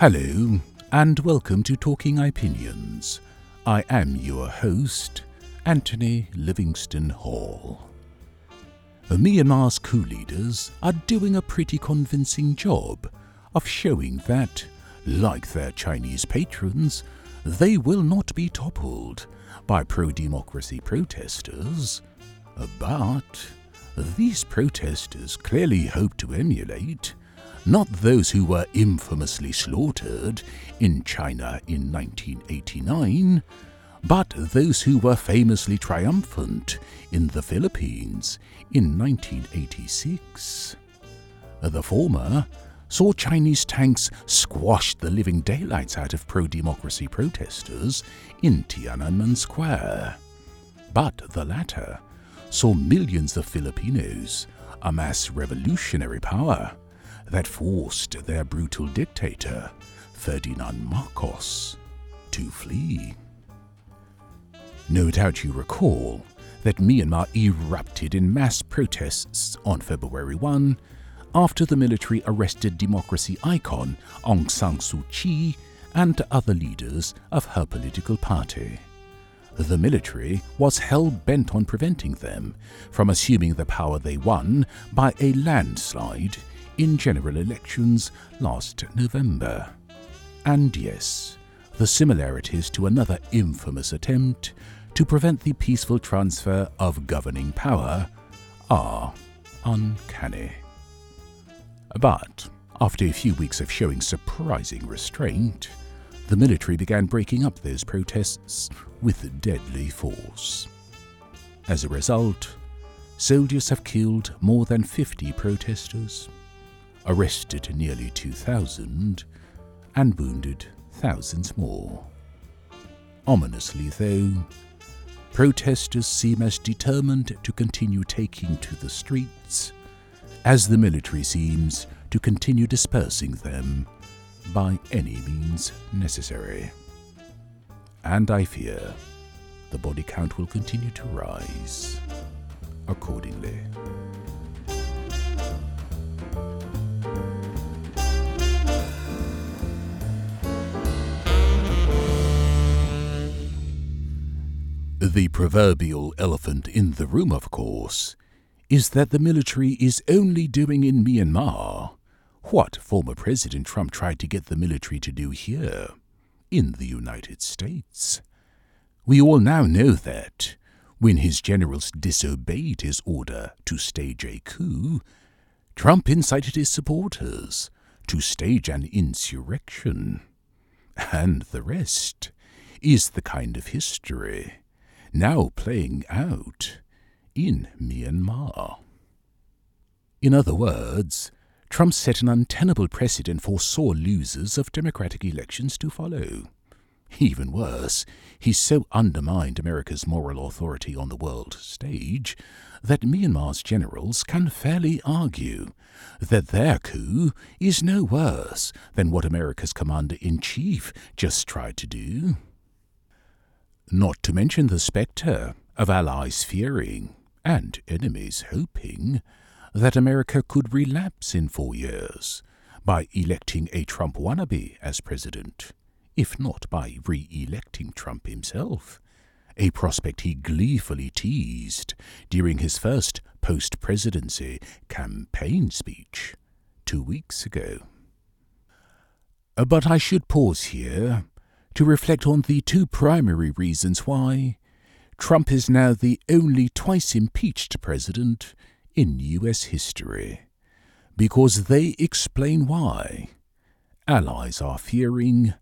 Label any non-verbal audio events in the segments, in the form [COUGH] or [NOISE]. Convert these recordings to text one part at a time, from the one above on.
Hello, and welcome to Talking Opinions. I am your host, Anthony Livingston Hall. Myanmar's coup leaders are doing a pretty convincing job of showing that, like their Chinese patrons, they will not be toppled by pro democracy protesters. But these protesters clearly hope to emulate not those who were infamously slaughtered in China in 1989, but those who were famously triumphant in the Philippines in 1986. The former saw Chinese tanks squash the living daylights out of pro democracy protesters in Tiananmen Square. But the latter saw millions of Filipinos amass revolutionary power that forced their brutal dictator, Ferdinand Marcos, to flee. No doubt you recall that Myanmar erupted in mass protests on February 1 after the military arrested democracy icon Aung San Suu Kyi and other leaders of her political party. The military was hell bent on preventing them from assuming the power they won by a landslide in general elections last November. And yes, the similarities to another infamous attempt to prevent the peaceful transfer of governing power are uncanny. But after a few weeks of showing surprising restraint, the military began breaking up those protests with deadly force. As a result, soldiers have killed more than 50 protesters, arrested nearly 2,000, and wounded thousands more. Ominously, though, protesters seem as determined to continue taking to the streets as the military seems to continue dispersing them by any means necessary. And I fear the body count will continue to rise accordingly. The proverbial elephant in the room, of course, is that the military is only doing in Myanmar what former President Trump tried to get the military to do here, in the United States. We all now know that, when his generals disobeyed his order to stage a coup, Trump incited his supporters to stage an insurrection. And the rest is the kind of history now playing out in Myanmar. In other words, Trump set an untenable precedent for sore losers of democratic elections to follow. Even worse, he so undermined America's moral authority on the world stage that Myanmar's generals can fairly argue that their coup is no worse than what America's commander in chief just tried to do. Not to mention the spectre of allies fearing and enemies hoping that America could relapse in four years by electing a Trump wannabe as president, if not by re electing Trump himself, a prospect he gleefully teased during his first post presidency campaign speech two weeks ago. But I should pause here to reflect on the two primary reasons why Trump is now the only twice impeached president in US history, because they explain why allies are fearing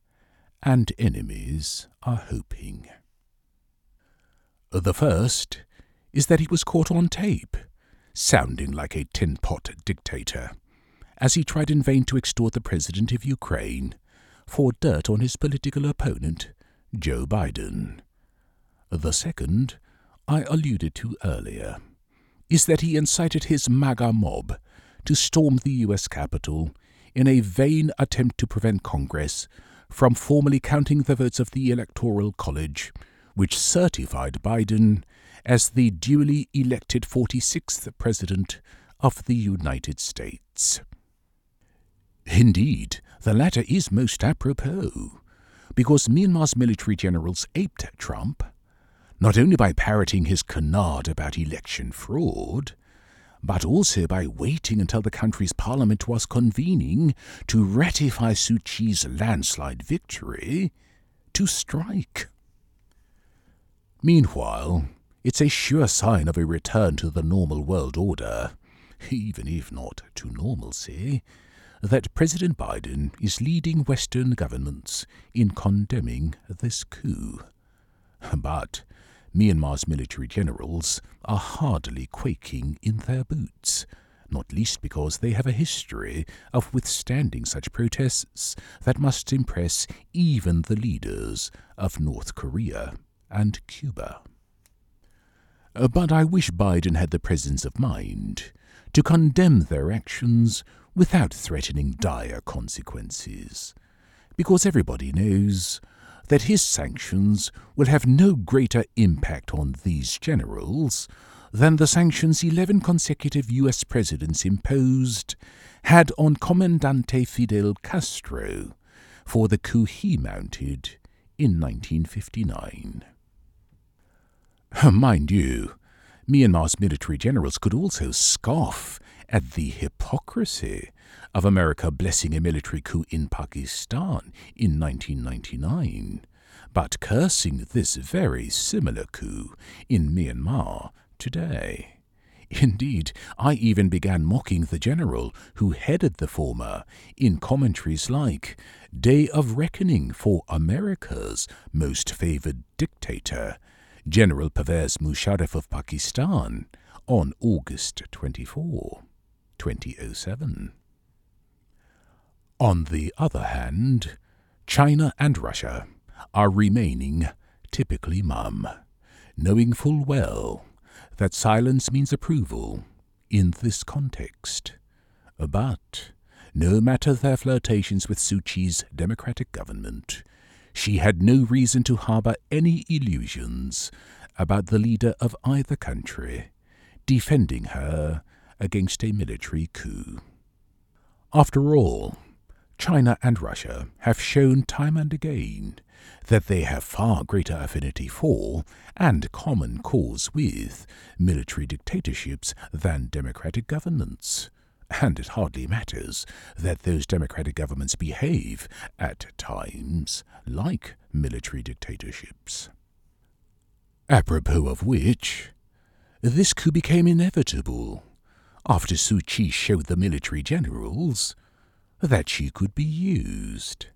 and enemies are hoping. The first is that he was caught on tape, sounding like a tin pot dictator, as he tried in vain to extort the president of Ukraine for dirt on his political opponent, Joe Biden. The second, I alluded to earlier, is that he incited his MAGA mob to storm the U.S. Capitol in a vain attempt to prevent Congress from formally counting the votes of the Electoral College, which certified Biden as the duly elected 46th President of the United States. Indeed, The latter is most apropos, because Myanmar's military generals aped Trump, not only by parroting his canard about election fraud, but also by waiting until the country's parliament was convening to ratify Suu Kyi's landslide victory to strike. Meanwhile, it's a sure sign of a return to the normal world order, even if not to normalcy, that President Biden is leading Western governments in condemning this coup. But Myanmar's military generals are hardly quaking in their boots, not least because they have a history of withstanding such protests that must impress even the leaders of North Korea and Cuba. But I wish Biden had the presence of mind to condemn their actions without threatening dire consequences, because everybody knows that his sanctions will have no greater impact on these generals than the sanctions 11 consecutive US presidents imposed had on Comandante Fidel Castro for the coup he mounted in 1959. Mind you, Myanmar's military generals could also scoff at the hypocrisy of America blessing a military coup in Pakistan in 1999, but cursing this very similar coup in Myanmar today. Indeed, I even began mocking the general who headed the former in commentaries like Day of Reckoning for America's Most Favored Dictator, General Pervez Musharraf of Pakistan, on August 24, 2007. On the other hand, China and Russia are remaining typically mum, knowing full well that silence means approval in this context. But no matter their flirtations with Suu Kyi's democratic government, she had no reason to harbour any illusions about the leader of either country defending her against a military coup. After all, China and Russia have shown time and again that they have far greater affinity for and common cause with military dictatorships than democratic governments. And it hardly matters that those democratic governments behave, at times, like military dictatorships. Apropos of which, this coup became inevitable after Suu Kyi showed the military generals that she could be used.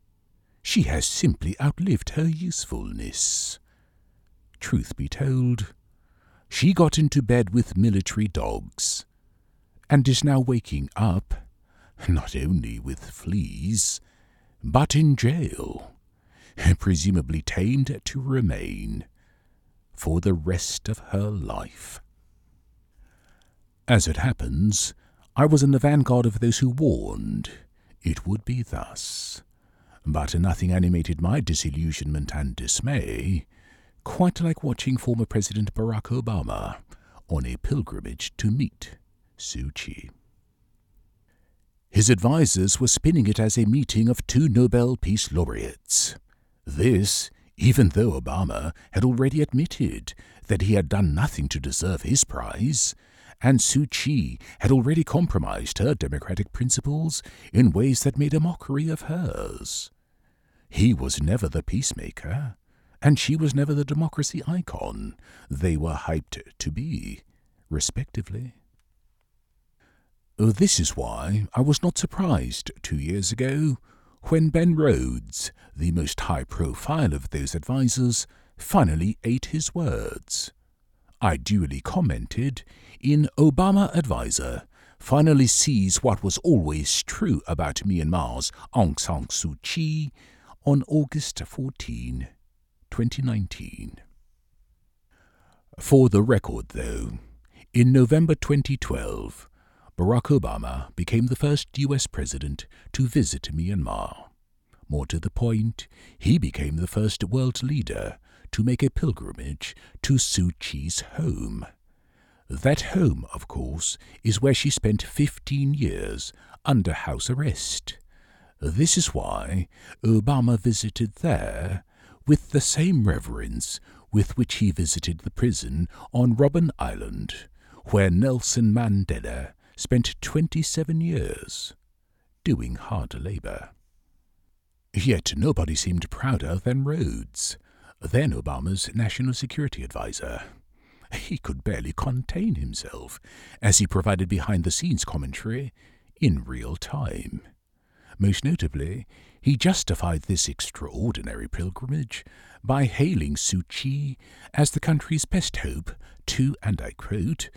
She has simply outlived her usefulness. Truth be told, she got into bed with military dogs, and is now waking up, not only with fleas, but in jail, presumably tamed to remain for the rest of her life. As it happens, I was in the vanguard of those who warned it would be thus. But nothing animated my disillusionment and dismay, quite like watching former President Barack Obama on a pilgrimage to meet Suu Kyi. His advisers were spinning it as a meeting of two Nobel Peace Laureates. This, even though Obama had already admitted that he had done nothing to deserve his prize, and Suu Kyi had already compromised her democratic principles in ways that made a mockery of hers. He was never the peacemaker, and she was never the democracy icon they were hyped to be, respectively. This is why I was not surprised two years ago when Ben Rhodes, the most high profile of those advisers, finally ate his words. I duly commented in Obama Advisor finally sees what was always true about Myanmar's Aung San Suu Kyi on August 14, 2019. For the record, though, in November 2012, Barack Obama became the first US president to visit Myanmar. More to the point, he became the first world leader to make a pilgrimage to Suu Kyi's home. That home, of course, is where she spent 15 years under house arrest. This is why Obama visited there with the same reverence with which he visited the prison on Robben Island, where Nelson Mandela spent 27 years doing hard labour. Yet nobody seemed prouder than Rhodes, then Obama's national security adviser. He could barely contain himself as he provided behind the scenes commentary in real time. Most notably, he justified this extraordinary pilgrimage by hailing Suu Kyi as the country's best hope to, and I quote,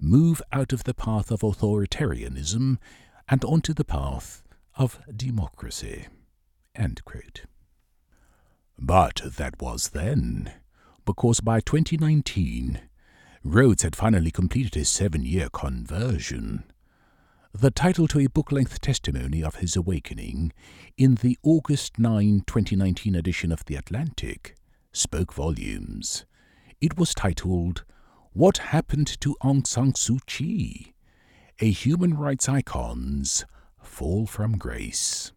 move out of the path of authoritarianism and onto the path of democracy. But that was then, because by 2019, Rhodes had finally completed his seven year conversion the title to a book length testimony of his awakening in the August 9, 2019 edition of The Atlantic spoke volumes. It was titled, What Happened to Aung San Suu Kyi? A Human Rights Icon's Fall from Grace.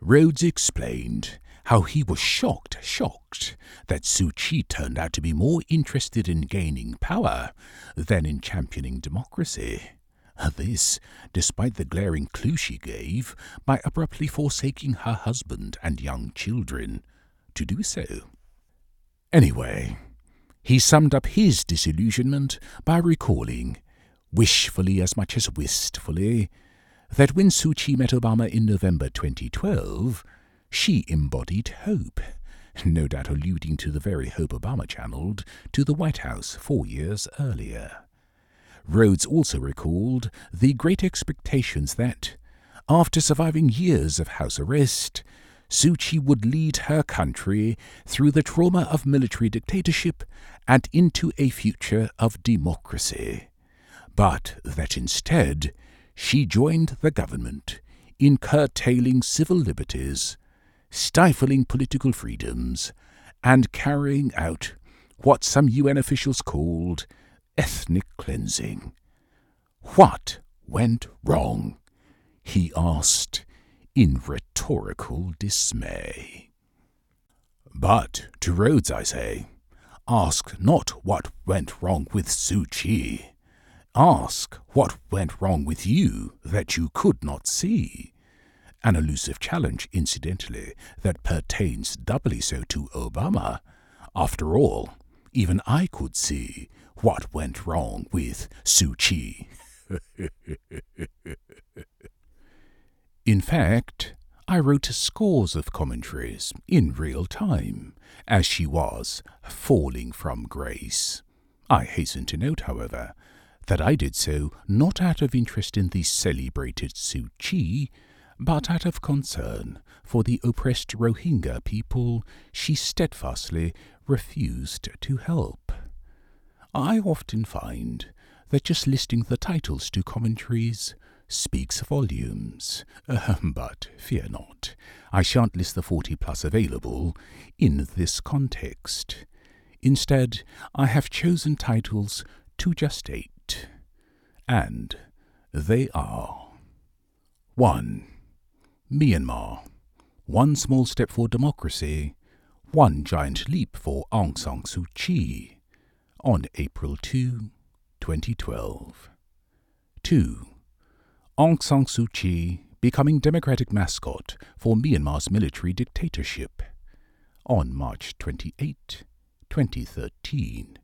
Rhodes explained how he was shocked, shocked that Suu Kyi turned out to be more interested in gaining power than in championing democracy. This, despite the glaring clue she gave by abruptly forsaking her husband and young children to do so. Anyway, he summed up his disillusionment by recalling, wishfully as much as wistfully, that when Suu Kyi met Obama in November 2012, she embodied hope, no doubt alluding to the very hope Obama channeled to the White House four years earlier. Rhodes also recalled the great expectations that, after surviving years of house arrest, Suu Kyi would lead her country through the trauma of military dictatorship and into a future of democracy, but that instead she joined the government in curtailing civil liberties, stifling political freedoms, and carrying out what some UN officials called ethnic cleansing. What went wrong? he asked in rhetorical dismay. But to Rhodes I say, ask not what went wrong with Suu Kyi. Ask what went wrong with you that you could not see. An elusive challenge, incidentally, that pertains doubly so to Obama. After all, even I could see what went wrong with Suu Kyi. In fact, I wrote scores of commentaries in real time as she was falling from grace. I hasten to note, however, that I did so not out of interest in the celebrated Suu Kyi, but out of concern for the oppressed Rohingya people she steadfastly refused to help. I often find that just listing the titles to commentaries speaks volumes. But fear not, I shan't list the 40 plus available in this context. Instead, I have chosen titles to just eight. And they are 1. Myanmar. One small step for democracy, one giant leap for Aung San Suu Kyi on April 2, 2012. 2. Aung San Suu Kyi becoming democratic mascot for Myanmar's military dictatorship on March 28, 2013.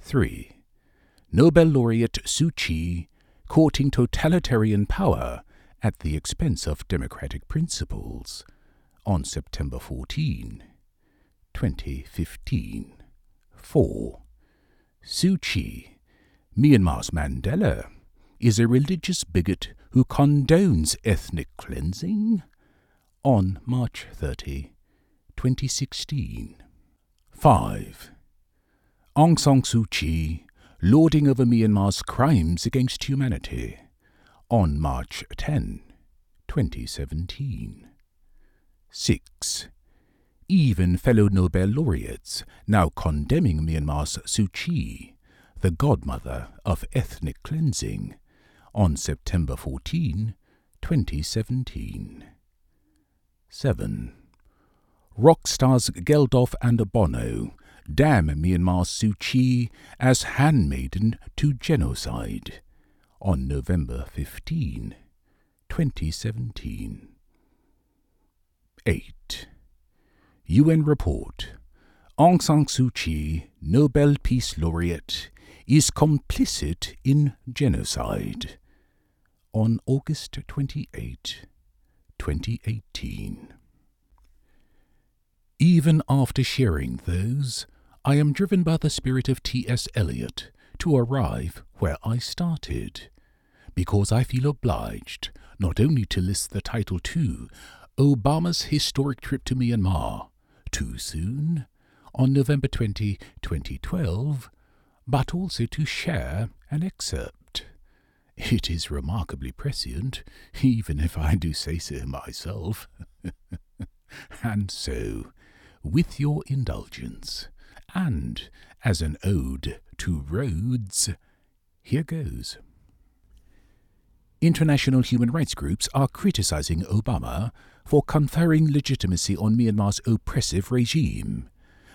3. Nobel laureate Suu Kyi courting totalitarian power at the expense of democratic principles on September 14, 2015. 4. Suu Kyi, Myanmar's Mandela, is a religious bigot who condones ethnic cleansing on March 30, 2016. 5. Aung San Suu Kyi, lording over Myanmar's crimes against humanity on March 10, 2017. 6 even fellow Nobel laureates now condemning Myanmar's Suu Kyi, the godmother of ethnic cleansing, on September 14, 2017. 7. Rock stars Geldof and Bono damn Myanmar's Suu Kyi as handmaiden to genocide on November 15, 2017. 8. UN report Aung San Suu Kyi, Nobel Peace Laureate, is complicit in genocide on August 28, 2018. Even after sharing those, I am driven by the spirit of T.S. Eliot to arrive where I started, because I feel obliged not only to list the title to Obama's historic trip to Myanmar, too soon, on November 20, 2012, but also to share an excerpt. It is remarkably prescient, even if I do say so myself. [LAUGHS] and so, with your indulgence, and as an ode to Rhodes, here goes. International human rights groups are criticizing Obama for conferring legitimacy on Myanmar's oppressive regime,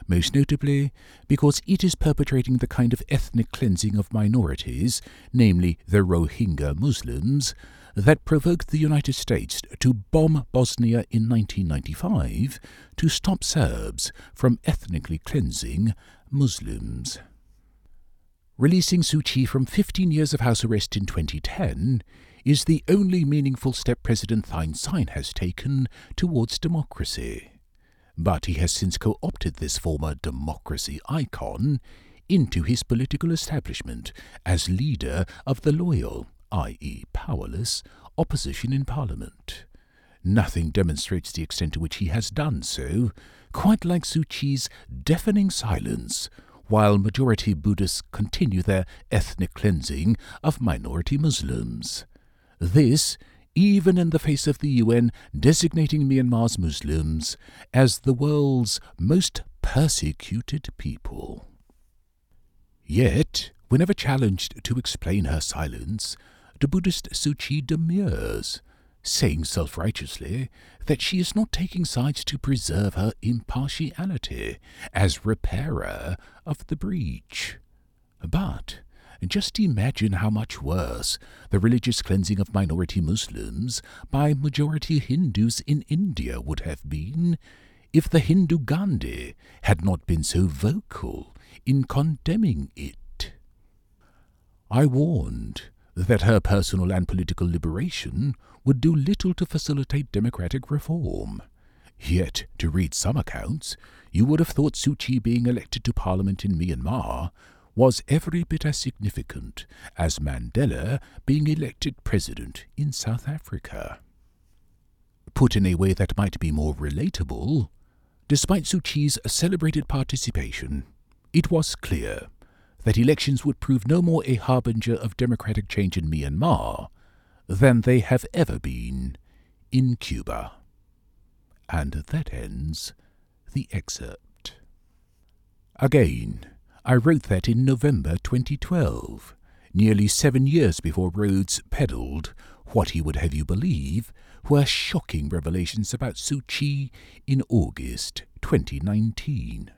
most notably because it is perpetrating the kind of ethnic cleansing of minorities, namely the Rohingya Muslims, that provoked the United States to bomb Bosnia in 1995 to stop Serbs from ethnically cleansing Muslims. Releasing Suu from 15 years of house arrest in 2010 is the only meaningful step President Thein Sein has taken towards democracy. But he has since co opted this former democracy icon into his political establishment as leader of the loyal, i.e., powerless, opposition in Parliament. Nothing demonstrates the extent to which he has done so, quite like Suu deafening silence while majority Buddhists continue their ethnic cleansing of minority Muslims. This, even in the face of the UN designating Myanmar's Muslims as the world's most persecuted people. Yet, whenever challenged to explain her silence, the Buddhist Suu Kyi demurs, saying self righteously that she is not taking sides to preserve her impartiality as repairer of the breach. But just imagine how much worse the religious cleansing of minority Muslims by majority Hindus in India would have been if the Hindu Gandhi had not been so vocal in condemning it. I warned that her personal and political liberation would do little to facilitate democratic reform. Yet, to read some accounts, you would have thought Suu being elected to Parliament in Myanmar was every bit as significant as Mandela being elected president in South Africa. Put in a way that might be more relatable, despite Suu celebrated participation, it was clear that elections would prove no more a harbinger of democratic change in Myanmar than they have ever been in Cuba. And that ends the excerpt. Again, I wrote that in November 2012, nearly seven years before Rhodes peddled what he would have you believe were shocking revelations about Suu Kyi in August 2019.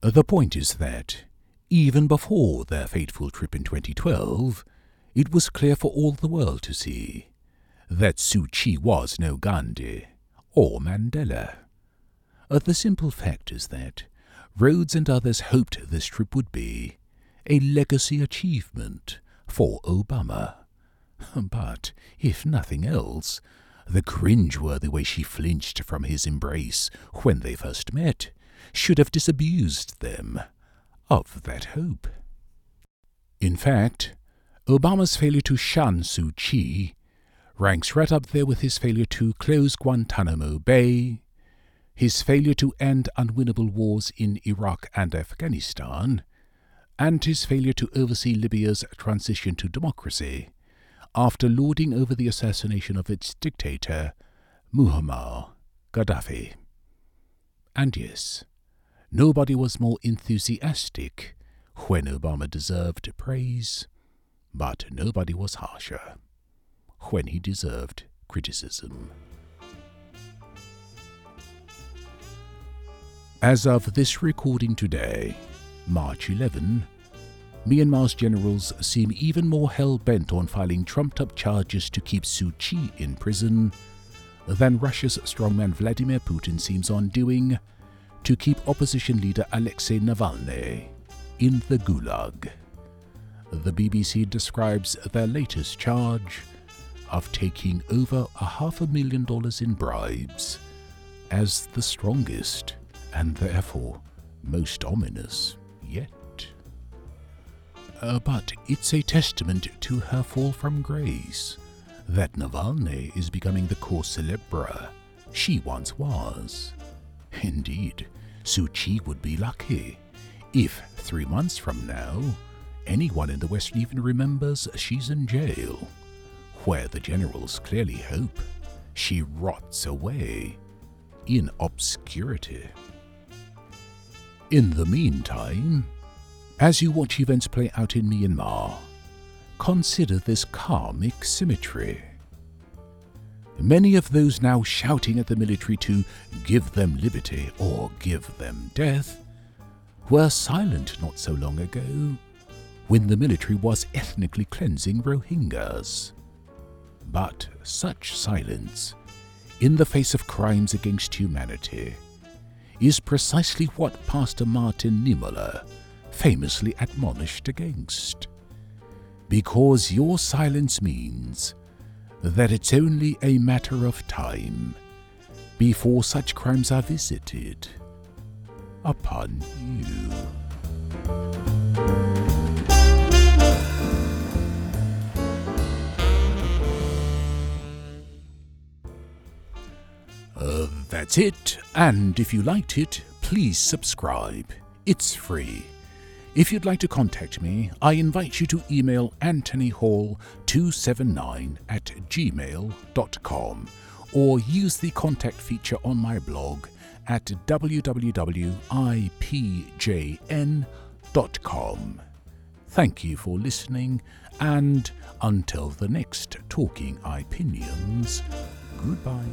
The point is that, even before their fateful trip in 2012, it was clear for all the world to see that Suu Kyi was no Gandhi or Mandela. The simple fact is that Rhodes and others hoped this trip would be a legacy achievement for Obama. [LAUGHS] But, if nothing else, the cringe-worthy way she flinched from his embrace when they first met should have disabused them of that hope. In fact, Obama's failure to shun Suu Kyi ranks right up there with his failure to close Guantanamo Bay, his failure to end unwinnable wars in Iraq and Afghanistan, and his failure to oversee Libya's transition to democracy after lording over the assassination of its dictator, Muammar Gaddafi. And yes, nobody was more enthusiastic when Obama deserved praise, but nobody was harsher when he deserved criticism. As of this recording today, March 11, Myanmar's generals seem even more hell bent on filing trumped up charges to keep Suu Kyi in prison than Russia's strongman Vladimir Putin seems on doing to keep opposition leader Alexei Navalny in the Gulag. The BBC describes their latest charge of taking over a half a million dollars in bribes as the strongest and therefore most ominous yet. Uh, but it's a testament to her fall from grace that Navalny is becoming the cause célèbre she once was. Indeed, Suu Kyi would be lucky if, three months from now, anyone in the West even remembers she's in jail, where the generals clearly hope she rots away in obscurity. In the meantime, as you watch events play out in Myanmar, consider this karmic symmetry. Many of those now shouting at the military to give them liberty or give them death were silent not so long ago when the military was ethnically cleansing Rohingyas. But such silence, in the face of crimes against humanity, is precisely what Pastor Martin Niemöller famously admonished against. Because your silence means that it's only a matter of time before such crimes are visited upon you. Uh, that's it, and if you liked it, please subscribe. It's free. If you'd like to contact me, I invite you to email anthonyhall279 at gmail.com or use the contact feature on my blog at www.ipjn.com. Thank you for listening, and until the next Talking Opinions, goodbye.